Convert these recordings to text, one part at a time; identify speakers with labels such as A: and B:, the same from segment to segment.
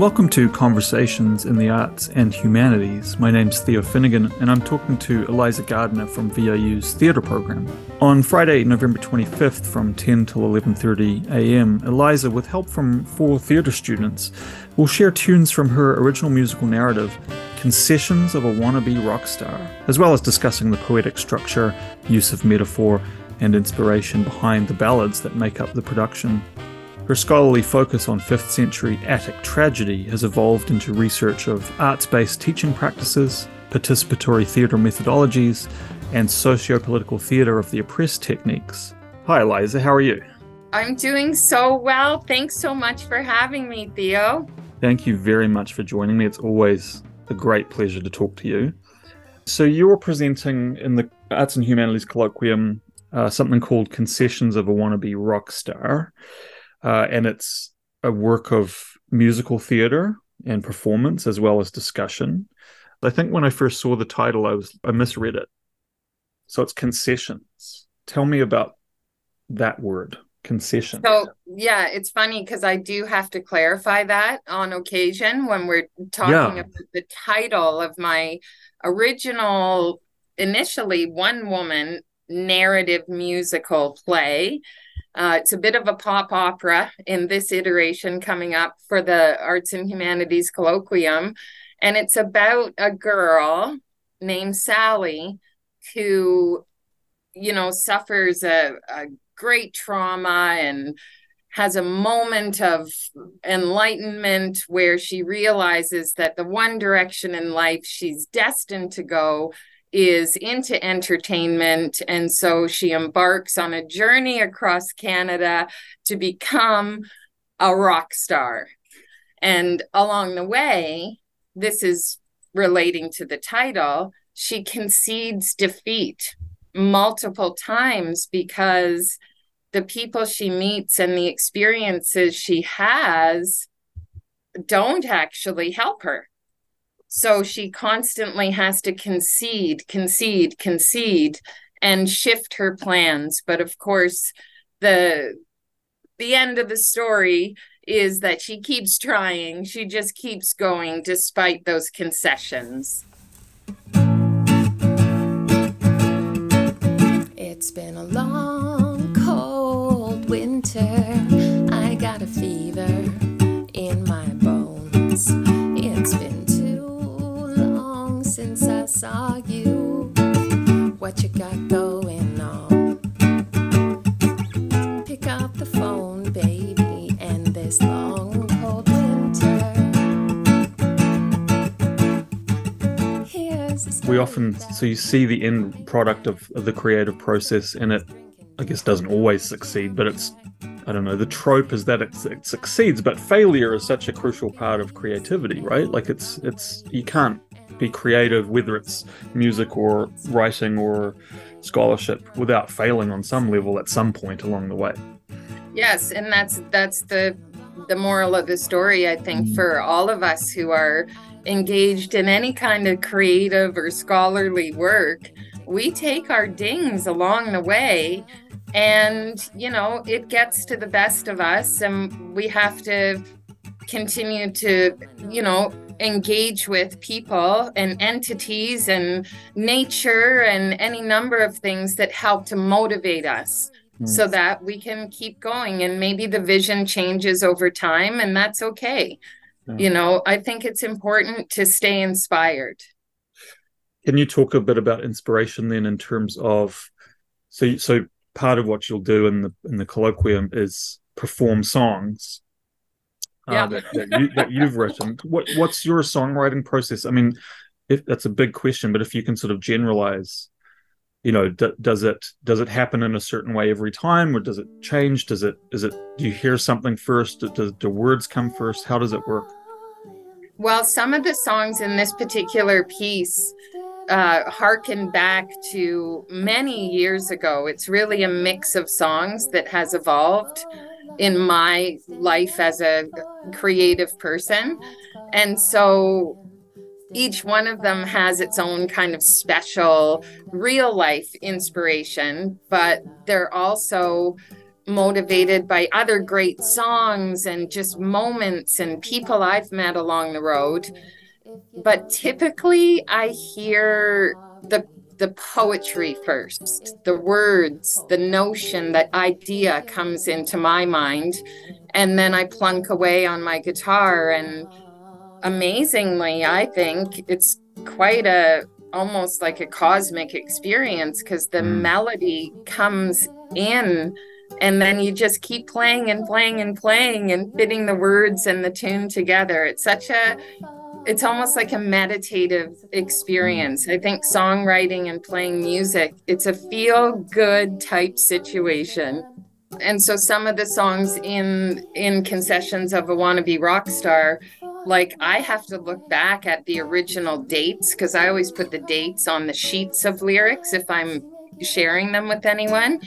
A: Welcome to Conversations in the Arts and Humanities. My name's Theo Finnegan, and I'm talking to Eliza Gardner from VIU's theatre program. On Friday, November 25th, from 10 till 11:30 a.m., Eliza, with help from four theatre students, will share tunes from her original musical narrative, "Concessions of a Wannabe Rock Star," as well as discussing the poetic structure, use of metaphor, and inspiration behind the ballads that make up the production. Her scholarly focus on 5th century Attic tragedy has evolved into research of arts based teaching practices, participatory theatre methodologies, and socio political theatre of the oppressed techniques. Hi, Eliza, how are you?
B: I'm doing so well. Thanks so much for having me, Theo.
A: Thank you very much for joining me. It's always a great pleasure to talk to you. So, you're presenting in the Arts and Humanities Colloquium uh, something called Concessions of a Wannabe Rock Star uh, and it's a work of musical theater and performance as well as discussion. I think when I first saw the title, I was I misread it. So it's concessions. Tell me about that word, concession.
B: So yeah, it's funny because I do have to clarify that on occasion when we're talking yeah. about the title of my original, initially one woman narrative musical play uh, it's a bit of a pop opera in this iteration coming up for the Arts and Humanities Colloquium. And it's about a girl named Sally who, you know, suffers a, a great trauma and has a moment of enlightenment where she realizes that the one direction in life she's destined to go is into entertainment. And so she embarks on a journey across Canada to become a rock star. And along the way, this is relating to the title, she concedes defeat multiple times because the people she meets and the experiences she has don't actually help her. So she constantly has to concede, concede, concede, and shift her plans. But of course, the the end of the story is that she keeps trying. She just keeps going despite those concessions.
C: It's been a long, cold winter. I got a fever in my bones. Saw you. What you got going on? Pick up the phone, baby, and this long cold winter.
A: We often so you see the end product of, of the creative process, and it, I guess, doesn't always succeed, but it's I don't know, the trope is that it, it, succeeds, but failure is such a crucial part of creativity, right? Like it's it's you can't be creative, whether it's music or writing or scholarship, without failing on some level at some point along the way.
B: Yes, and that's that's the the moral of the story, I think, mm. for all of us who are engaged in any kind of creative or scholarly work. We take our dings along the way and you know it gets to the best of us and we have to continue to you know engage with people and entities and nature and any number of things that help to motivate us hmm. so that we can keep going. And maybe the vision changes over time and that's okay. Yeah. you know i think it's important to stay inspired.
A: Can you talk a bit about inspiration then in terms of so so part of what you'll do in the in the colloquium is perform songs uh, yeah. that, that, you, that you've written. What what's your songwriting process? I mean, if that's a big question, but if you can sort of generalize, you know, d- does it does it happen in a certain way every time, or does it change? Does it is it do you hear something first? Does the words come first? How does it work?
B: Well, some of the songs in this particular piece uh, harken back to many years ago. It's really a mix of songs that has evolved in my life as a creative person. And so each one of them has its own kind of special real life inspiration, but they're also motivated by other great songs and just moments and people I've met along the road. But typically, I hear the the poetry first, the words, the notion, that idea comes into my mind. And then I plunk away on my guitar. And amazingly, I think it's quite a almost like a cosmic experience because the mm. melody comes in and then you just keep playing and playing and playing and fitting the words and the tune together it's such a it's almost like a meditative experience. I think songwriting and playing music it's a feel good type situation. And so some of the songs in in concessions of a wannabe rock star like i have to look back at the original dates because i always put the dates on the sheets of lyrics if i'm sharing them with anyone.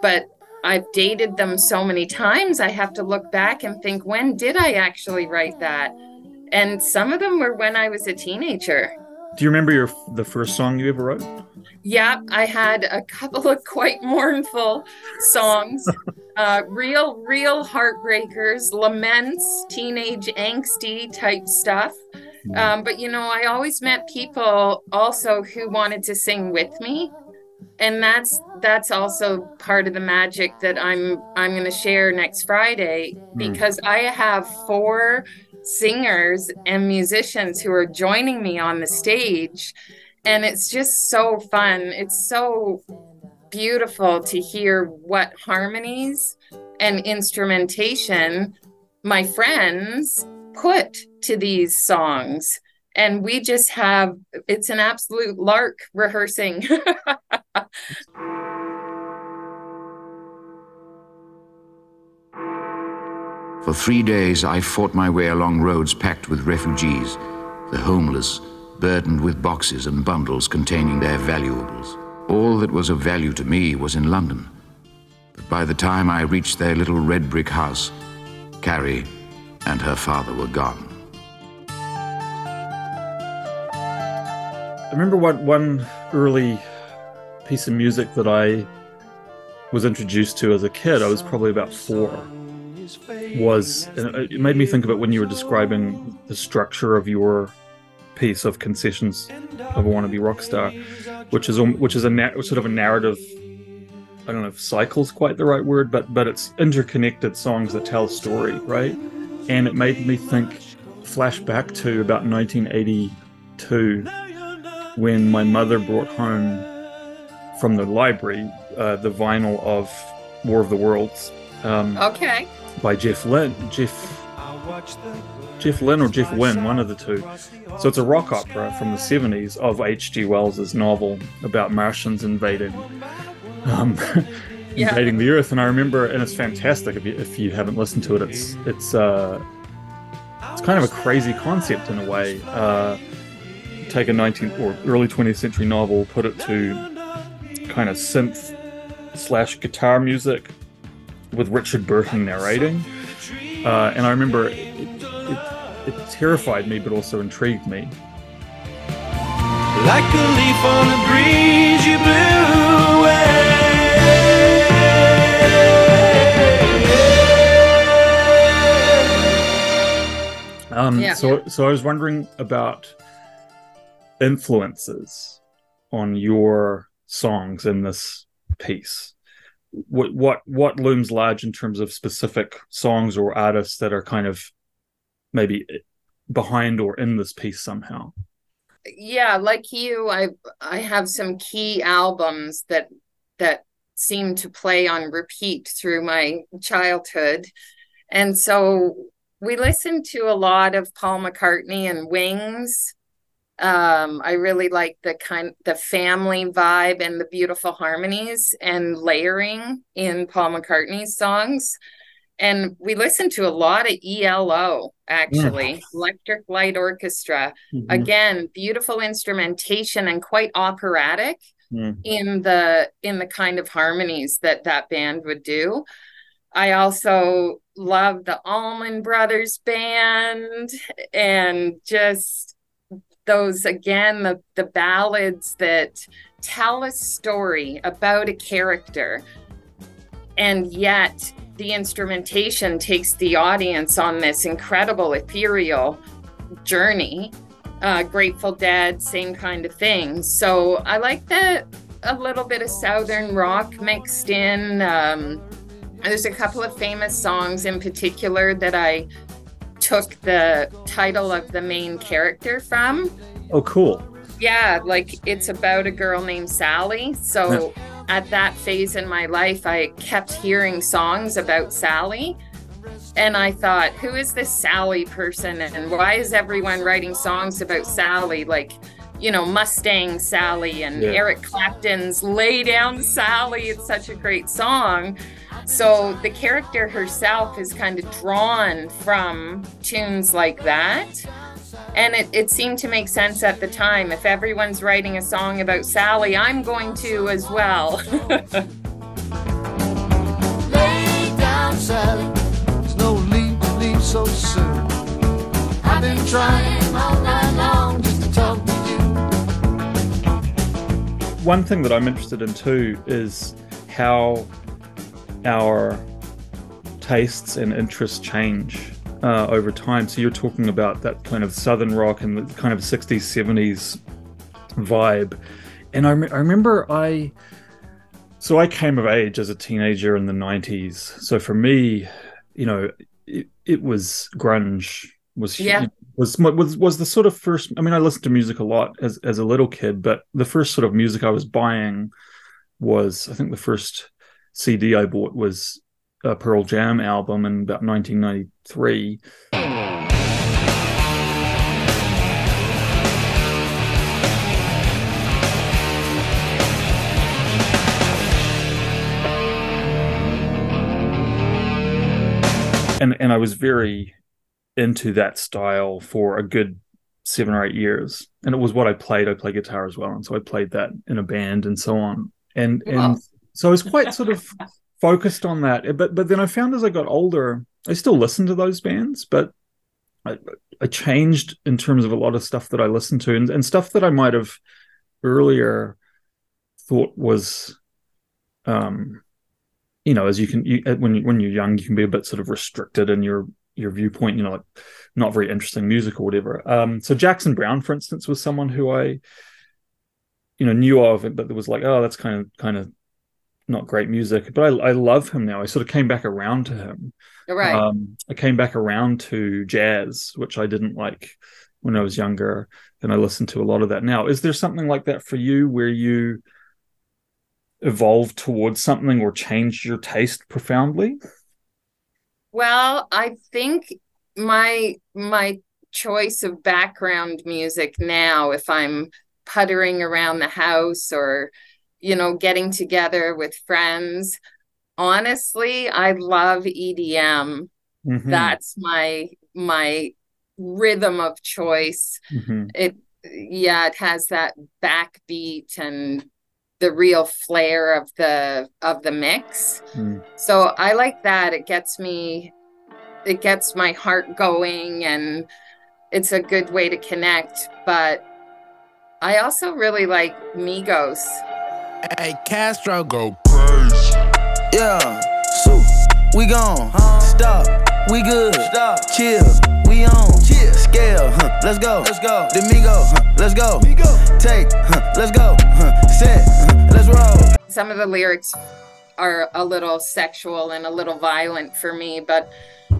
B: But I've dated them so many times, I have to look back and think, when did I actually write that? And some of them were when I was a teenager.
A: Do you remember your the first song you ever wrote?
B: Yeah, I had a couple of quite mournful songs, uh, real, real heartbreakers, laments, teenage angsty type stuff. Hmm. Um, but you know, I always met people also who wanted to sing with me and that's that's also part of the magic that I'm I'm going to share next Friday hmm. because mm. I have four singers and musicians who are joining me on the stage. And it's just so fun. It's so beautiful to hear what harmonies and instrumentation my friends put to these songs. And we just have it's an absolute lark rehearsing
D: For three days, I fought my way along roads packed with refugees, the homeless, burdened with boxes and bundles containing their valuables. All that was of value to me was in London. But by the time I reached their little red brick house, Carrie and her father were gone.
A: I remember one, one early piece of music that I was introduced to as a kid, I was probably about four, was it made me think of it when you were describing the structure of your piece of concessions of a wannabe rock star, which is which is a sort of a narrative. I don't know if cycle's quite the right word, but but it's interconnected songs that tell a story, right? And it made me think, flash back to about 1982, when my mother brought home from the library uh, the vinyl of War of the Worlds.
B: Um, okay.
A: By Jeff Lynne. Jeff. Jeff Lynne or Jeff Wayne, one of the two. So it's a rock opera from the 70s of H.G. Wells's novel about Martians invading um, yeah. invading the Earth. And I remember, and it's fantastic. If you, if you haven't listened to it, it's it's uh, it's kind of a crazy concept in a way. Uh, take a 19th or early 20th century novel, put it to kind of synth slash guitar music with Richard Burton narrating. Uh, and I remember it, it, it, terrified me, but also intrigued me. Like a leaf on the breeze, you blew away. Um, yeah, so, so I was wondering about influences on your songs in this piece what what what looms large in terms of specific songs or artists that are kind of maybe behind or in this piece somehow?
B: Yeah like you i i have some key albums that that seem to play on repeat through my childhood. And so we listened to a lot of paul mccartney and wings um, I really like the kind the family vibe and the beautiful harmonies and layering in Paul McCartney's songs. And we listened to a lot of ELO actually, yeah. Electric Light Orchestra. Mm-hmm. Again, beautiful instrumentation and quite operatic mm. in the in the kind of harmonies that that band would do. I also love the Allman Brothers band and just those again the, the ballads that tell a story about a character and yet the instrumentation takes the audience on this incredible ethereal journey. Uh, Grateful Dead, same kind of thing. So I like that a little bit of southern rock mixed in. Um, there's a couple of famous songs in particular that I took the title of the main character from.
A: Oh, cool.
B: Yeah, like it's about a girl named Sally. So at that phase in my life, I kept hearing songs about Sally. And I thought, who is this Sally person? And why is everyone writing songs about Sally? Like, you know, Mustang Sally and yeah. Eric Clapton's Lay Down Sally. It's such a great song. So the character herself is kind of drawn from tunes like that. And it, it seemed to make sense at the time. If everyone's writing a song about Sally, I'm going to as well. Lay down, Sally. There's no need to leave so soon. I've been trying all night long just to talk to you. One thing that I'm interested in too is how our tastes and interests change uh, over time. So you're talking about that kind of southern rock and the kind of 60s, 70s vibe. And I, I remember I, so I came of age as a teenager in the 90s. So for me, you know, it, it was grunge was yeah. was was was the sort of first I mean I listened to music a lot as as a little kid but the first sort of music I was buying was I think the first CD I bought was a Pearl Jam album in about 1993. And and I was very into that style for a good seven or eight years. And it was what I played. I play guitar as well. And so I played that in a band and so on. And wow. and so I was quite sort of focused on that. But but then I found as I got older, I still listened to those bands, but I, I changed in terms of a lot of stuff that I listened to and, and stuff that I might have earlier thought was um you know as you can you, when you, when you're young you can be a bit sort of restricted in your your viewpoint you know like not very interesting music or whatever um so jackson Browne for instance was someone who i you know knew of but there was like oh that's kind of kind of not great music, but I, I love him now. I sort of came back around to him. Right. Um,
A: I came back around to jazz, which I didn't like when I was younger, and I listen to a lot of that now. Is there something like that for you where you evolved towards something or changed your taste profoundly?
B: Well, I think my my choice of background music now, if I'm puttering around the house or you know, getting together with friends. Honestly, I love EDM. Mm-hmm. That's my my rhythm of choice. Mm-hmm. It yeah, it has that backbeat and the real flair of the of the mix. Mm. So I like that. It gets me it gets my heart going and it's a good way to connect, but I also really like Migos.
E: Hey, Castro go crazy. Yeah, so we gone. Huh? Stop, we good. Stop, chill, we on. Chill, scale, huh? Let's go. Let's go. Domingo, huh? Let's go. Take, huh? Let's go. Huh? Set, huh? let's roll.
B: Some of the lyrics are a little sexual and a little violent for me, but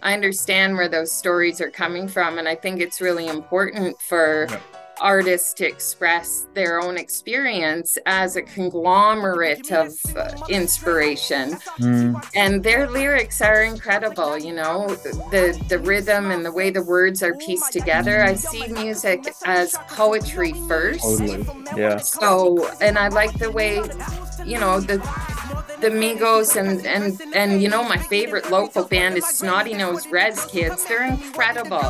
B: I understand where those stories are coming from, and I think it's really important for. Yeah artists to express their own experience as a conglomerate of uh, inspiration. Mm. and their lyrics are incredible you know? The the rhythm and the way the words are pieced together i see music as poetry first.
A: Totally. Yeah.
B: So and i like the way you know the the Migos and and and you know my favorite local band is Snotty Nose Rez Kids. They're incredible,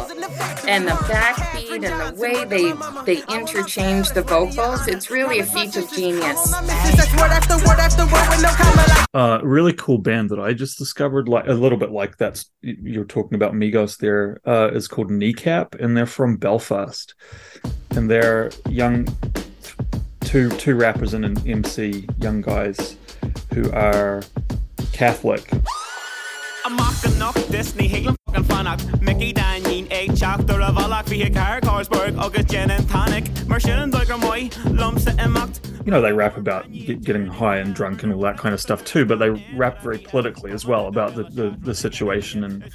B: and the backbeat and the way they they interchange the vocals, it's really a feat of genius.
A: Uh, really cool band that I just discovered, like a little bit like that. You're talking about Migos. There uh, is called Kneecap, and they're from Belfast, and they're young, two two rappers and an MC, young guys who are Catholic.
F: Mickey chapter of August Jen and Lumps
A: You know, they rap about getting high and drunk and all that kind of stuff too, but they rap very politically as well about the, the, the situation and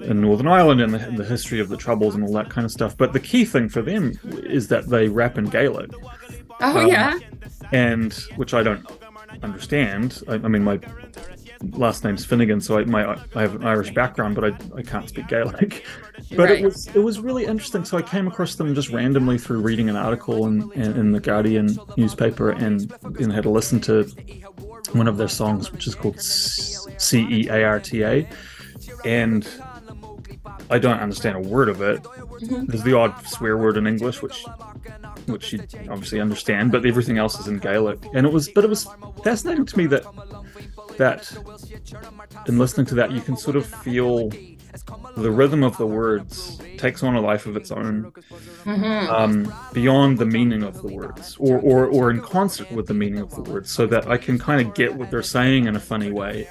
A: in Northern Ireland and the, the, history of the Troubles and all that kind of stuff. But the key thing for them is that they rap in Gaelic.
B: Oh um, yeah.
A: And which I don't understand. I, I, mean, my last name's Finnegan, so I, my I have an Irish background, but I, I can't speak Gaelic. But right. it was it was really interesting. So I came across them just randomly through reading an article in, in, in the Guardian newspaper, and, and had to listen to one of their songs, which is called C E A R T A, and I don't understand a word of it. Mm-hmm. There's the odd swear word in English, which which you obviously understand, but everything else is in Gaelic. And it was, but it was fascinating to me that that in listening to that, you can sort of feel the rhythm of the words takes on a life of its own mm-hmm. um, beyond the meaning of the words or, or or in concert with the meaning of the words so that i can kind of get what they're saying in a funny way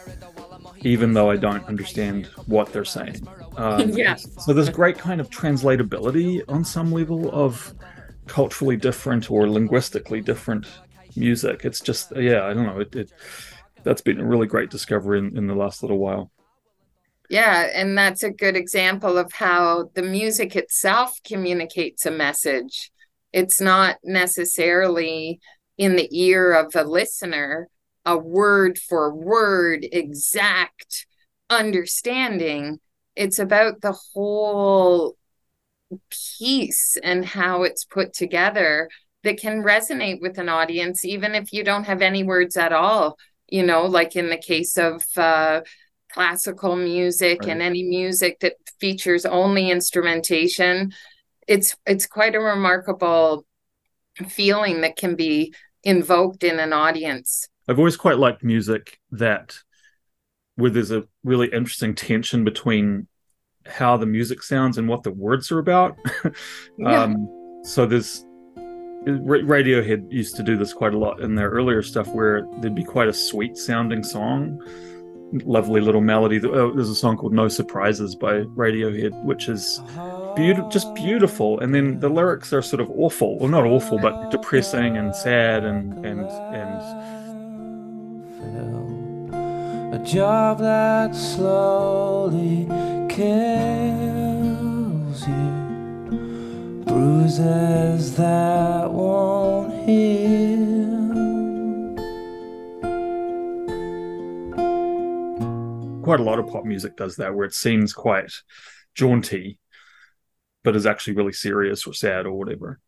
A: even though I don't understand what they're saying.
B: Um, yeah.
A: So there's great kind of translatability on some level of culturally different or linguistically different music. It's just, yeah, I don't know. It, it that's been a really great discovery in, in the last little while.
B: Yeah, and that's a good example of how the music itself communicates a message. It's not necessarily in the ear of the listener, a word for word exact understanding. It's about the whole piece and how it's put together that can resonate with an audience, even if you don't have any words at all. You know, like in the case of uh, classical music right. and any music that features only instrumentation, it's it's quite a remarkable feeling that can be invoked in an audience.
A: I've always quite liked music that where there's a really interesting tension between how the music sounds and what the words are about. yeah. um, so there's Radiohead used to do this quite a lot in their earlier stuff, where there'd be quite a sweet sounding song, lovely little melody. Oh, there's a song called "No Surprises" by Radiohead, which is beautiful, just beautiful. And then the lyrics are sort of awful, well, not awful, but depressing and sad and and and a job that slowly kills you, bruises that won't heal. Quite a lot of pop music does that, where it seems quite jaunty, but is actually really serious or sad or whatever.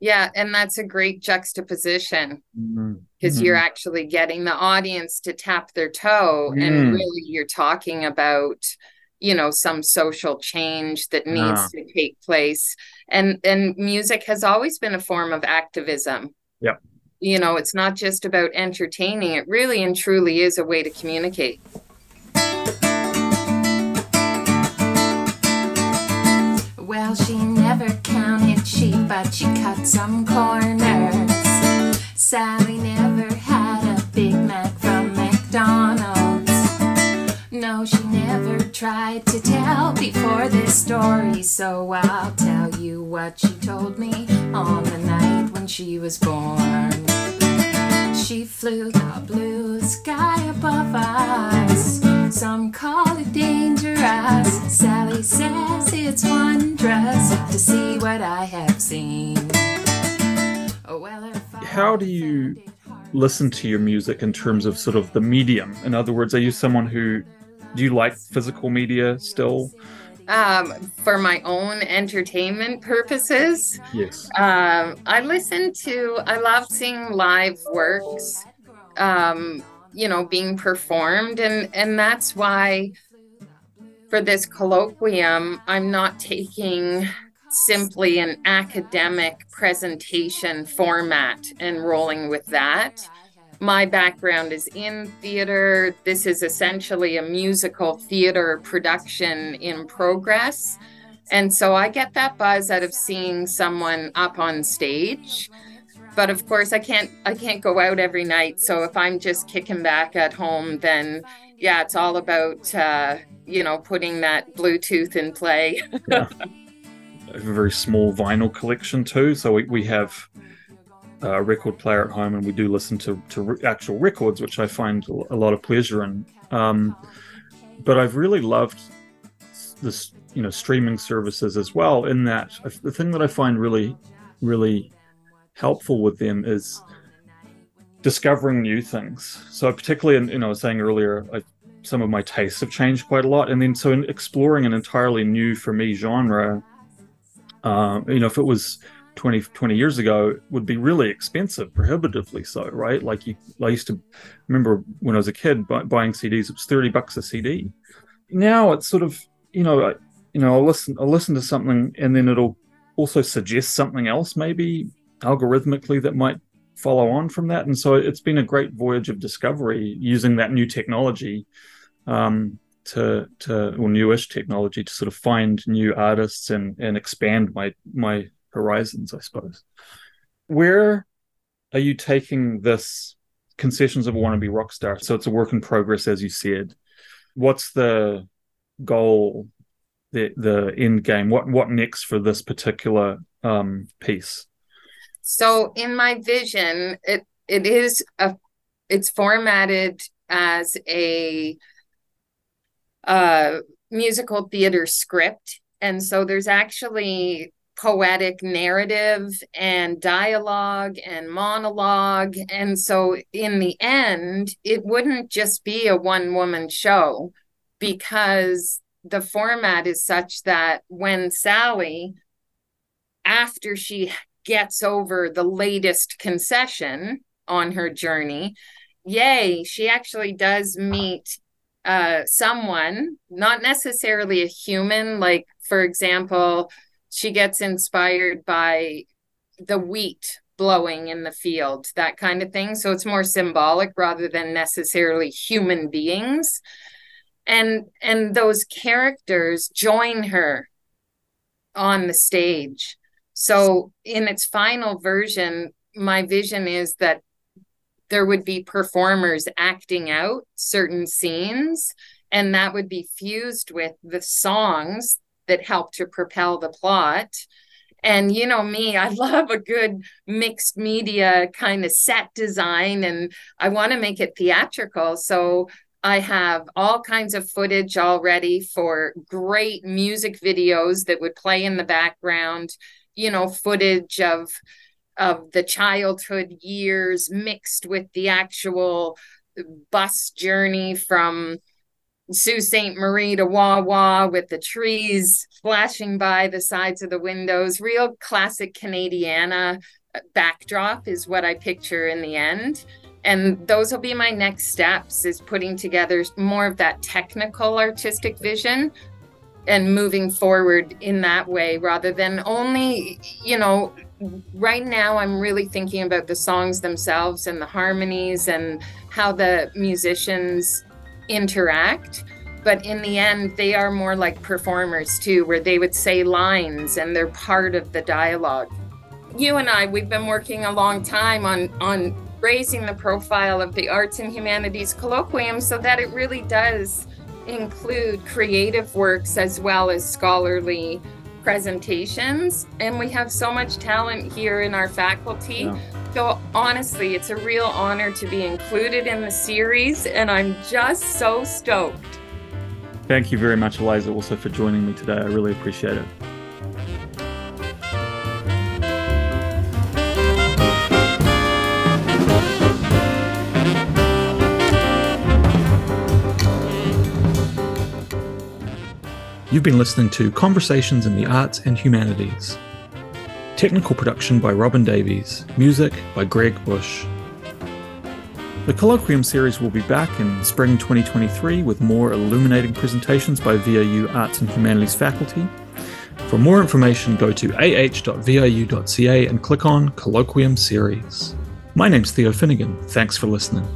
B: Yeah, and that's a great juxtaposition because mm-hmm. you're actually getting the audience to tap their toe mm. and really you're talking about you know some social change that needs ah. to take place and and music has always been a form of activism.
A: Yeah.
B: You know, it's not just about entertaining, it really and truly is a way to communicate.
C: Well, she never counted sheep, but she cut some corners. Sally never this story, so I'll tell you what she told me on the night when she was born. She flew the blue sky above us. Some call it dangerous. Sally says it's wondrous to see what I have seen.
A: Oh, well, How do you listen to your music in terms of sort of the medium? In other words, are you someone who do you like physical media still?
B: Um, for my own entertainment purposes.
A: Yes.
B: Um, I listen to, I love seeing live works. Um, you know being performed and and that's why for this colloquium i'm not taking simply an academic presentation format and rolling with that my background is in theater this is essentially a musical theater production in progress and so i get that buzz out of seeing someone up on stage but of course I can't I can't go out every night. So if I'm just kicking back at home, then yeah, it's all about uh, you know putting that Bluetooth in play. yeah.
A: I have a very small vinyl collection too, so we, we have a record player at home, and we do listen to to actual records, which I find a lot of pleasure in. Um, but I've really loved this, you know, streaming services as well. In that, the thing that I find really, really helpful with them is discovering new things. So particularly, in, you know, I was saying earlier, I, some of my tastes have changed quite a lot, and then so in exploring an entirely new for me genre. Uh, you know, if it was 20, 20 years ago would be really expensive, prohibitively so, right? Like you, I used to remember when I was a kid buy, buying CDs, it was 30 bucks a CD. Now it's sort of, you know, I, you know, I'll listen, I'll listen to something and then it'll also suggest something else, maybe algorithmically that might follow on from that. And so it's been a great voyage of discovery using that new technology um, to to or newish technology to sort of find new artists and and expand my my horizons, I suppose. Where are you taking this concessions of a wannabe rock star? So it's a work in progress, as you said. What's the goal, the the end game? What what next for this particular um, piece?
B: So in my vision, it it is a it's formatted as a uh, musical theater script, and so there's actually poetic narrative and dialogue and monologue. And so, in the end, it wouldn't just be a one woman show because the format is such that when Sally, after she gets over the latest concession on her journey, yay, she actually does meet uh, someone, not necessarily a human, like, for example, she gets inspired by the wheat blowing in the field, that kind of thing. So it's more symbolic rather than necessarily human beings. And and those characters join her on the stage. So in its final version, my vision is that there would be performers acting out certain scenes and that would be fused with the songs that help to propel the plot. And you know me, I love a good mixed media kind of set design and I want to make it theatrical. So I have all kinds of footage already for great music videos that would play in the background, you know, footage of of the childhood years mixed with the actual bus journey from Sault Ste. Marie to Wawa with the trees flashing by the sides of the windows. Real classic Canadiana uh, backdrop is what I picture in the end. And those will be my next steps is putting together more of that technical artistic vision and moving forward in that way rather than only, you know, right now I'm really thinking about the songs themselves and the harmonies and how the musicians interact but in the end they are more like performers too where they would say lines and they're part of the dialogue. You and i we've been working a long time on on raising the profile of the arts and humanities colloquium so that it really does include creative works as well as scholarly presentations. And we have so much talent here in our faculty. Yeah. So honestly, it's a real honor to be included in the series, and I'm just so stoked.
A: Thank you very much, Eliza, also for joining me today. I really appreciate it. You've been listening to Conversations in the Arts and Humanities. Technical production by Robin Davies. Music by Greg Bush. The Colloquium series will be back in spring 2023 with more illuminating presentations by VIU Arts and Humanities faculty. For more information, go to ah.viu.ca and click on Colloquium Series. My name's Theo Finnegan. Thanks for listening.